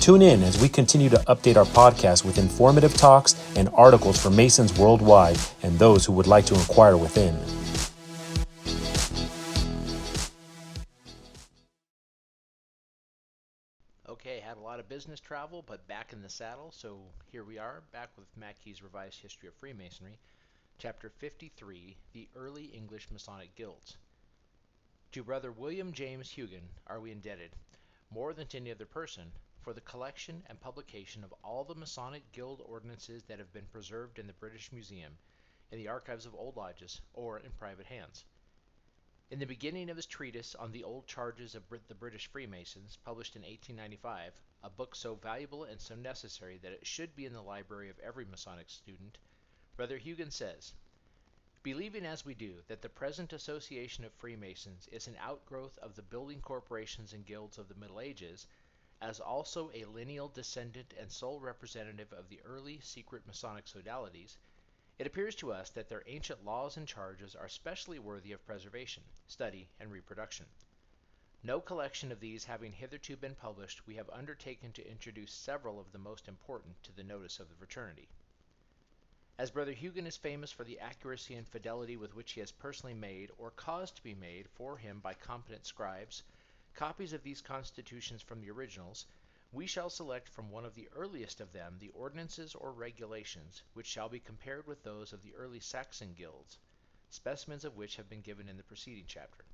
Tune in as we continue to update our podcast with informative talks and articles for Masons worldwide and those who would like to inquire within. Okay, had a lot of business travel, but back in the saddle, so here we are, back with Mackey's Revised History of Freemasonry, Chapter 53 The Early English Masonic Guilds. To Brother William James Hughan are we indebted, more than to any other person, for the collection and publication of all the Masonic Guild ordinances that have been preserved in the British Museum, in the archives of old lodges, or in private hands. In the beginning of his treatise on the old charges of the British Freemasons, published in 1895, a book so valuable and so necessary that it should be in the library of every Masonic student, Brother Hughan says, Believing as we do that the present association of Freemasons is an outgrowth of the building corporations and guilds of the Middle Ages, as also a lineal descendant and sole representative of the early secret Masonic sodalities, it appears to us that their ancient laws and charges are specially worthy of preservation, study, and reproduction. No collection of these having hitherto been published, we have undertaken to introduce several of the most important to the notice of the fraternity. As Brother Hughan is famous for the accuracy and fidelity with which he has personally made, or caused to be made, for him by competent scribes, copies of these constitutions from the originals, we shall select from one of the earliest of them the ordinances or regulations, which shall be compared with those of the early Saxon guilds, specimens of which have been given in the preceding chapter.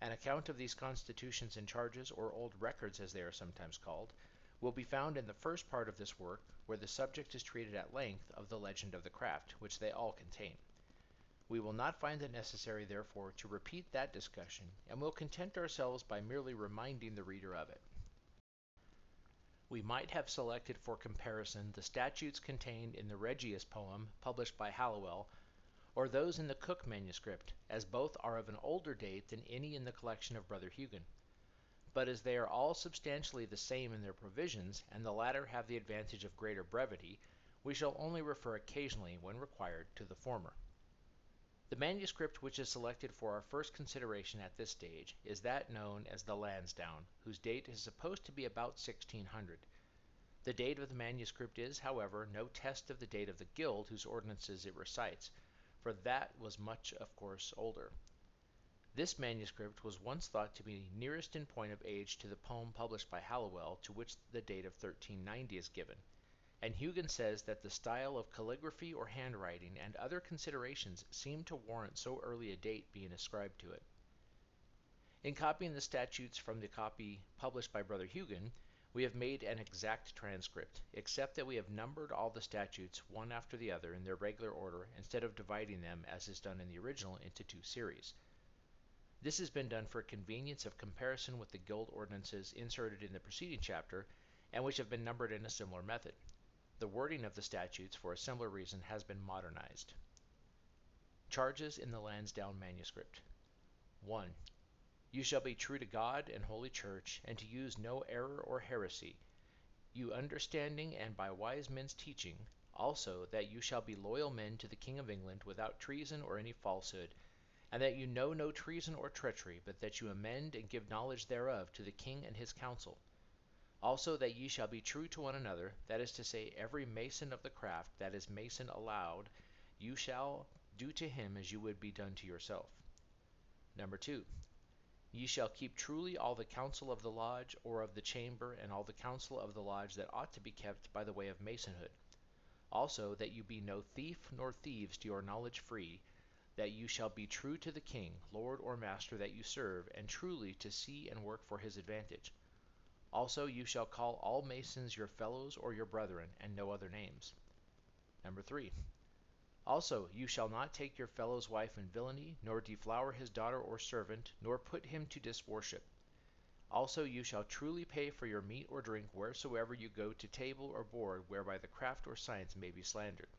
An account of these constitutions and charges, or old records as they are sometimes called, will be found in the first part of this work, where the subject is treated at length of the legend of the craft, which they all contain. We will not find it necessary, therefore, to repeat that discussion, and will content ourselves by merely reminding the reader of it. We might have selected for comparison the statutes contained in the Regius poem published by Halliwell, or those in the Cook manuscript, as both are of an older date than any in the collection of Brother Hughan. But as they are all substantially the same in their provisions, and the latter have the advantage of greater brevity, we shall only refer occasionally, when required, to the former. The manuscript which is selected for our first consideration at this stage is that known as the Lansdowne, whose date is supposed to be about 1600. The date of the manuscript is, however, no test of the date of the guild whose ordinances it recites, for that was much, of course, older. This manuscript was once thought to be nearest in point of age to the poem published by Halliwell to which the date of 1390 is given, and Hughan says that the style of calligraphy or handwriting and other considerations seem to warrant so early a date being ascribed to it. In copying the statutes from the copy published by Brother Hughan, we have made an exact transcript, except that we have numbered all the statutes one after the other in their regular order instead of dividing them, as is done in the original, into two series. This has been done for convenience of comparison with the guild ordinances inserted in the preceding chapter, and which have been numbered in a similar method. The wording of the statutes, for a similar reason, has been modernized. Charges in the Lansdowne Manuscript 1. You shall be true to God and Holy Church, and to use no error or heresy, you understanding and by wise men's teaching, also that you shall be loyal men to the King of England without treason or any falsehood, and that you know no treason or treachery, but that you amend and give knowledge thereof to the king and his council. Also that ye shall be true to one another, that is to say, every mason of the craft that is mason allowed, you shall do to him as you would be done to yourself. Number two, ye shall keep truly all the counsel of the lodge or of the chamber, and all the counsel of the lodge that ought to be kept by the way of masonhood. Also that you be no thief nor thieves to your knowledge free, that you shall be true to the king, lord or master that you serve, and truly to see and work for his advantage. Also you shall call all masons your fellows or your brethren, and no other names. Number three. Also you shall not take your fellow's wife in villainy, nor deflower his daughter or servant, nor put him to disworship. Also you shall truly pay for your meat or drink wheresoever you go to table or board whereby the craft or science may be slandered.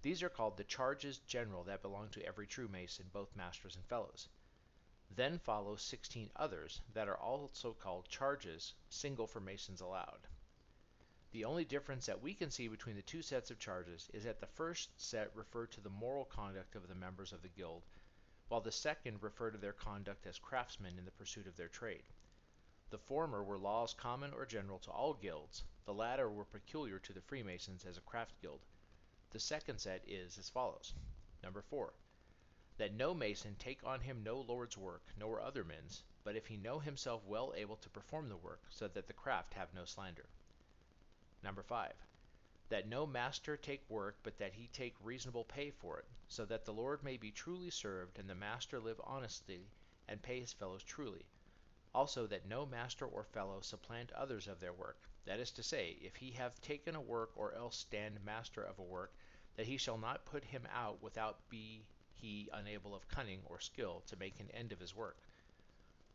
These are called the charges general that belong to every true Mason, both masters and fellows. Then follow sixteen others that are also called charges, single for Masons allowed. The only difference that we can see between the two sets of charges is that the first set refer to the moral conduct of the members of the guild, while the second refer to their conduct as craftsmen in the pursuit of their trade. The former were laws common or general to all guilds, the latter were peculiar to the Freemasons as a craft guild. The second set is as follows. Number 4. That no mason take on him no lord's work, nor other men's, but if he know himself well able to perform the work, so that the craft have no slander. Number 5. That no master take work, but that he take reasonable pay for it, so that the Lord may be truly served, and the master live honestly, and pay his fellows truly. Also that no master or fellow supplant others of their work, that is to say, if he have taken a work or else stand master of a work, that he shall not put him out without be he unable of cunning or skill to make an end of his work.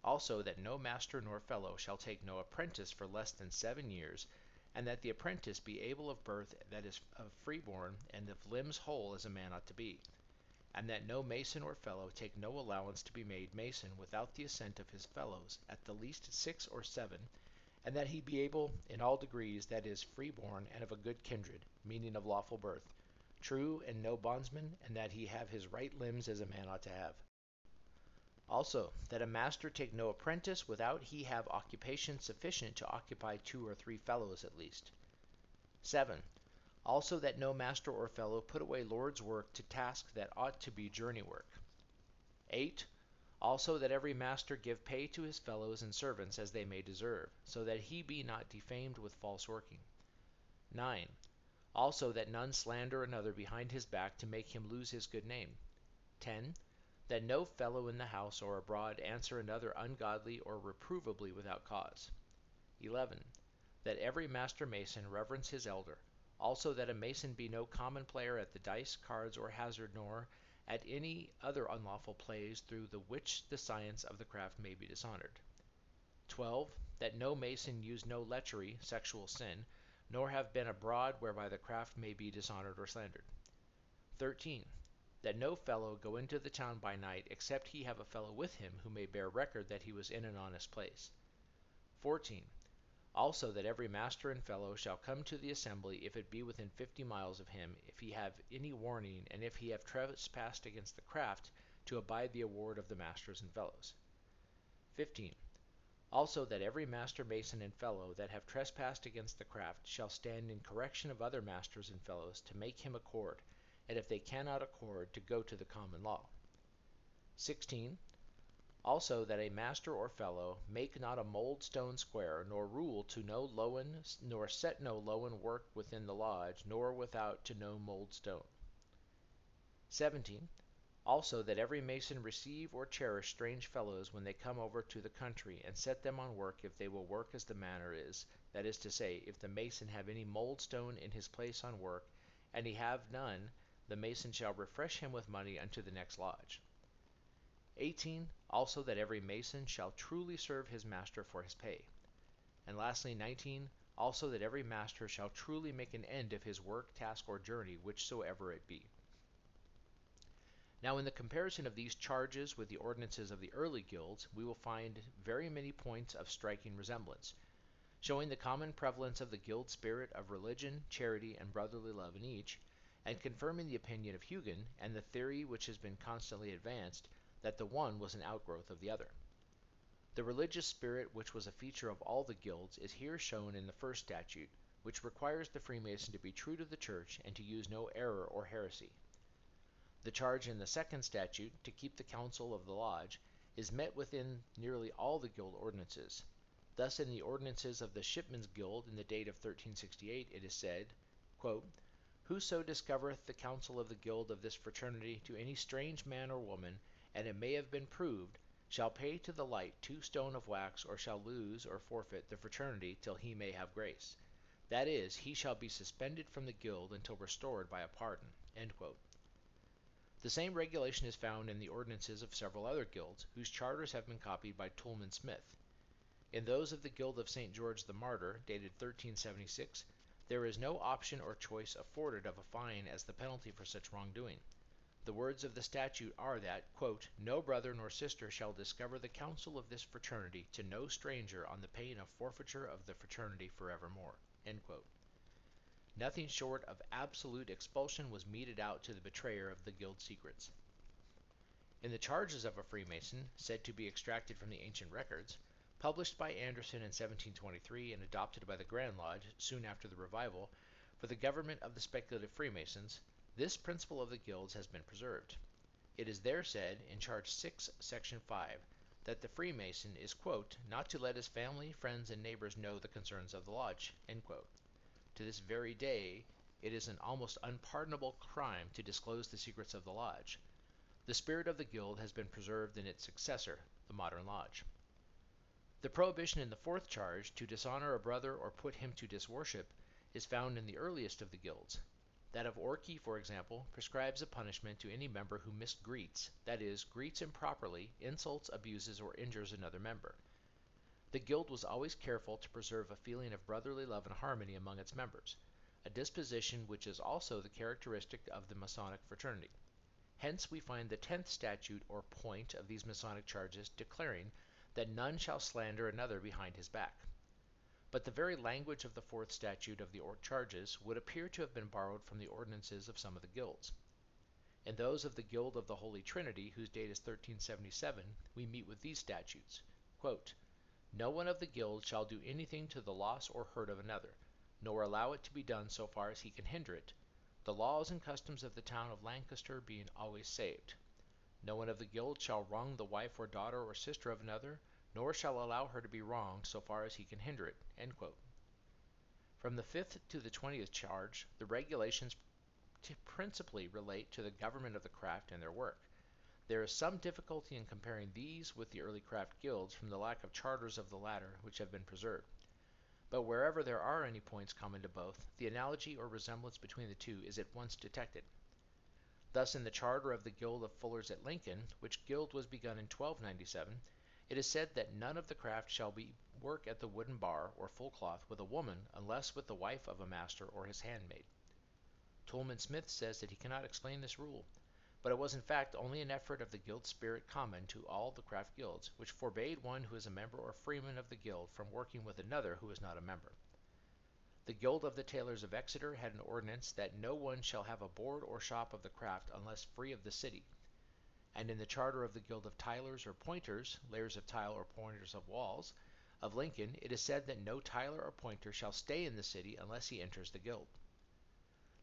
Also that no master nor fellow shall take no apprentice for less than seven years, and that the apprentice be able of birth that is of freeborn and of limbs whole as a man ought to be. And that no mason or fellow take no allowance to be made mason without the assent of his fellows, at the least six or seven, and that he be able in all degrees that is freeborn and of a good kindred, meaning of lawful birth, true and no bondsman, and that he have his right limbs as a man ought to have. Also, that a master take no apprentice without he have occupation sufficient to occupy two or three fellows at least. 7. Also, that no master or fellow put away Lord's work to task that ought to be journey work. 8. Also that every master give pay to his fellows and servants as they may deserve, so that he be not defamed with false working. 9. Also that none slander another behind his back to make him lose his good name. 10. That no fellow in the house or abroad answer another ungodly or reprovably without cause. 11. That every master mason reverence his elder. Also that a mason be no common player at the dice, cards, or hazard, nor at any other unlawful plays through the which the science of the craft may be dishonored. 12. That no mason use no lechery, sexual sin, nor have been abroad whereby the craft may be dishonored or slandered. 13. That no fellow go into the town by night, except he have a fellow with him who may bear record that he was in an honest place. 14. Also that every master and fellow shall come to the assembly if it be within fifty miles of him, if he have any warning, and if he have trespassed against the craft, to abide the award of the masters and fellows. 15. Also that every master mason and fellow that have trespassed against the craft shall stand in correction of other masters and fellows to make him accord, and if they cannot accord, to go to the common law. 16. Also that a master or fellow make not a mold stone square, nor rule to no lowen, nor set no lowen work within the lodge, nor without to no mold stone. 17. Also that every mason receive or cherish strange fellows when they come over to the country, and set them on work if they will work as the manner is, that is to say, if the mason have any mold stone in his place on work, and he have none, the mason shall refresh him with money unto the next lodge. 18. Also that every mason shall truly serve his master for his pay. And lastly, 19. Also that every master shall truly make an end of his work, task, or journey, whichsoever it be. Now, in the comparison of these charges with the ordinances of the early guilds, we will find very many points of striking resemblance, showing the common prevalence of the guild spirit of religion, charity, and brotherly love in each, and confirming the opinion of Hughan and the theory which has been constantly advanced that the one was an outgrowth of the other. The religious spirit, which was a feature of all the guilds, is here shown in the first statute, which requires the Freemason to be true to the church and to use no error or heresy. The charge in the second statute, to keep the council of the lodge, is met within nearly all the guild ordinances. Thus, in the ordinances of the Shipmen's Guild in the date of 1368, it is said, Whoso discovereth the counsel of the guild of this fraternity to any strange man or woman, and it may have been proved, shall pay to the light two stone of wax, or shall lose or forfeit the fraternity till he may have grace. That is, he shall be suspended from the guild until restored by a pardon. The same regulation is found in the ordinances of several other guilds, whose charters have been copied by Toulmin Smith. In those of the Guild of St. George the Martyr, dated 1376, there is no option or choice afforded of a fine as the penalty for such wrongdoing. The words of the statute are that, quote, no brother nor sister shall discover the counsel of this fraternity to no stranger on the pain of forfeiture of the fraternity forevermore. Nothing short of absolute expulsion was meted out to the betrayer of the guild secrets. In the charges of a Freemason, said to be extracted from the ancient records, published by Anderson in 1723 and adopted by the Grand Lodge soon after the revival for the government of the speculative Freemasons, this principle of the guilds has been preserved. It is there said, in Charge 6, Section 5, that the Freemason is, quote, not to let his family, friends, and neighbors know the concerns of the lodge, end quote to this very day, it is an almost unpardonable crime to disclose the secrets of the lodge. The spirit of the guild has been preserved in its successor, the modern lodge. The prohibition in the fourth charge to dishonor a brother or put him to disworship is found in the earliest of the guilds. That of Orkney, for example, prescribes a punishment to any member who misgreets, that is, greets improperly, insults, abuses, or injures another member. The guild was always careful to preserve a feeling of brotherly love and harmony among its members, a disposition which is also the characteristic of the Masonic fraternity. Hence we find the tenth statute or point of these Masonic charges declaring that none shall slander another behind his back. But the very language of the fourth statute of the charges would appear to have been borrowed from the ordinances of some of the guilds. In those of the Guild of the Holy Trinity, whose date is 1377, we meet with these statutes. Quote, no one of the guild shall do anything to the loss or hurt of another, nor allow it to be done so far as he can hinder it, the laws and customs of the town of Lancaster being always saved. No one of the guild shall wrong the wife or daughter or sister of another, nor shall allow her to be wronged so far as he can hinder it. From the fifth to the twentieth charge, the regulations principally relate to the government of the craft and their work. There is some difficulty in comparing these with the early craft guilds from the lack of charters of the latter which have been preserved. But wherever there are any points common to both, the analogy or resemblance between the two is at once detected. Thus in the charter of the Guild of Fullers at Lincoln, which guild was begun in 1297, it is said that none of the craft shall be work at the wooden bar or full cloth with a woman unless with the wife of a master or his handmaid. Toulmin Smith says that he cannot explain this rule, but it was in fact only an effort of the guild spirit common to all the craft guilds, which forbade one who is a member or freeman of the guild from working with another who is not a member. The Guild of the Tailors of Exeter had an ordinance that no one shall have a board or shop of the craft unless free of the city. And in the charter of the Guild of Tilers or Pointers, layers of tile or pointers of walls, of Lincoln, it is said that no tiler or pointer shall stay in the city unless he enters the guild.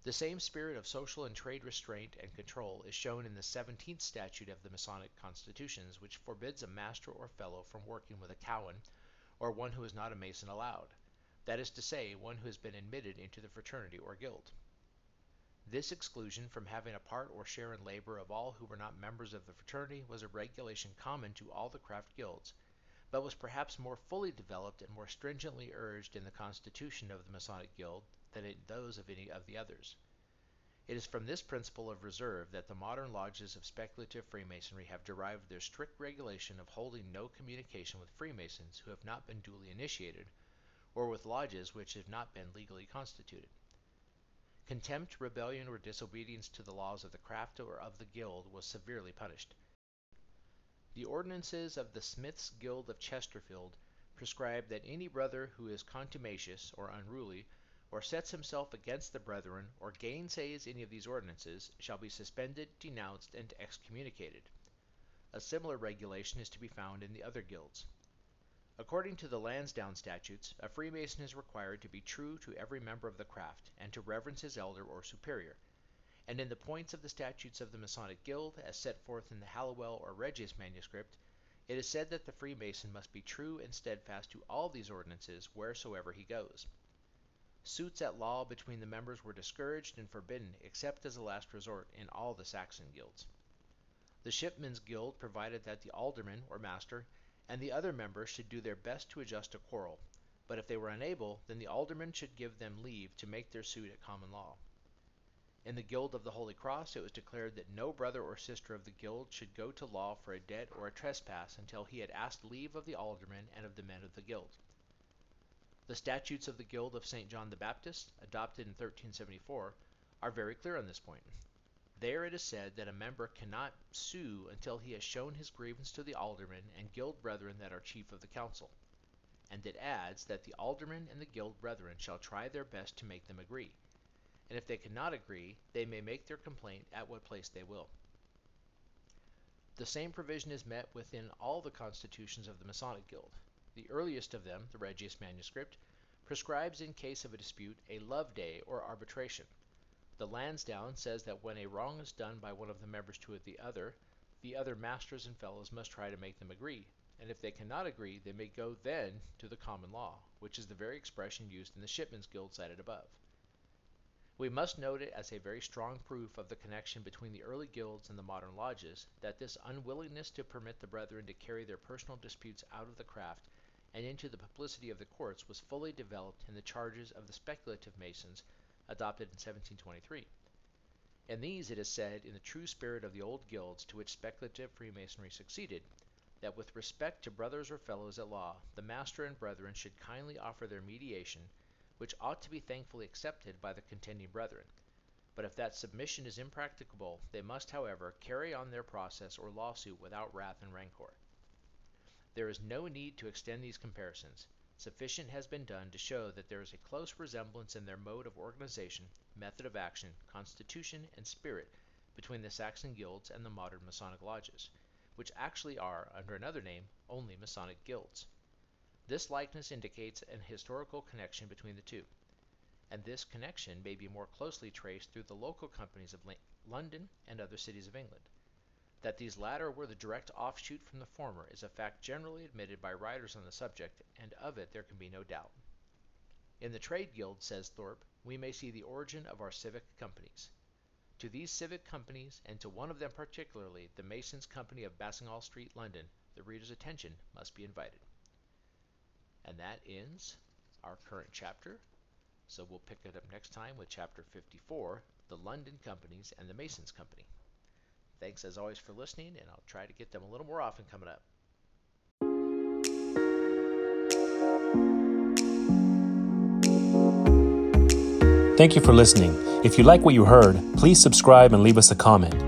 The same spirit of social and trade restraint and control is shown in the seventeenth statute of the Masonic constitutions, which forbids a master or fellow from working with a cowan, or one who is not a Mason allowed; that is to say, one who has been admitted into the fraternity or guild. This exclusion from having a part or share in labor of all who were not members of the fraternity was a regulation common to all the craft guilds, but was perhaps more fully developed and more stringently urged in the constitution of the Masonic Guild than in those of any of the others. It is from this principle of reserve that the modern lodges of speculative Freemasonry have derived their strict regulation of holding no communication with Freemasons who have not been duly initiated, or with lodges which have not been legally constituted. Contempt, rebellion, or disobedience to the laws of the craft or of the guild was severely punished. The ordinances of the Smiths' Guild of Chesterfield prescribe that any brother who is contumacious or unruly or sets himself against the brethren, or gainsays any of these ordinances, shall be suspended, denounced, and excommunicated. A similar regulation is to be found in the other guilds. According to the Lansdowne statutes, a Freemason is required to be true to every member of the craft, and to reverence his elder or superior. And in the points of the statutes of the Masonic Guild, as set forth in the Halliwell or Regius manuscript, it is said that the Freemason must be true and steadfast to all these ordinances wheresoever he goes. Suits at law between the members were discouraged and forbidden except as a last resort in all the Saxon guilds. The Shipmen's Guild provided that the alderman, or master, and the other members should do their best to adjust a quarrel, but if they were unable, then the alderman should give them leave to make their suit at common law. In the Guild of the Holy Cross it was declared that no brother or sister of the guild should go to law for a debt or a trespass until he had asked leave of the alderman and of the men of the guild. The statutes of the Guild of St. John the Baptist, adopted in 1374, are very clear on this point. There it is said that a member cannot sue until he has shown his grievance to the aldermen and guild brethren that are chief of the council. And it adds that the aldermen and the guild brethren shall try their best to make them agree. And if they cannot agree, they may make their complaint at what place they will. The same provision is met within all the constitutions of the Masonic Guild. The earliest of them, the Regius Manuscript, prescribes in case of a dispute a love day or arbitration. The Lansdowne says that when a wrong is done by one of the members to the other, the other masters and fellows must try to make them agree, and if they cannot agree, they may go then to the common law, which is the very expression used in the Shipmen's Guild cited above. We must note it as a very strong proof of the connection between the early guilds and the modern lodges that this unwillingness to permit the brethren to carry their personal disputes out of the craft and into the publicity of the courts was fully developed in the charges of the speculative Masons adopted in 1723. In these it is said, in the true spirit of the old guilds to which speculative Freemasonry succeeded, that with respect to brothers or fellows at law, the master and brethren should kindly offer their mediation which ought to be thankfully accepted by the contending brethren. But if that submission is impracticable, they must, however, carry on their process or lawsuit without wrath and rancor. There is no need to extend these comparisons. Sufficient has been done to show that there is a close resemblance in their mode of organization, method of action, constitution, and spirit between the Saxon guilds and the modern Masonic lodges, which actually are, under another name, only Masonic guilds. This likeness indicates an historical connection between the two, and this connection may be more closely traced through the local companies of London and other cities of England. That these latter were the direct offshoot from the former is a fact generally admitted by writers on the subject, and of it there can be no doubt. In the trade guild, says Thorpe, we may see the origin of our civic companies. To these civic companies, and to one of them particularly, the Masons' Company of Basinghall Street, London, the reader's attention must be invited. And that ends our current chapter. So we'll pick it up next time with chapter 54 The London Companies and the Masons Company. Thanks as always for listening, and I'll try to get them a little more often coming up. Thank you for listening. If you like what you heard, please subscribe and leave us a comment.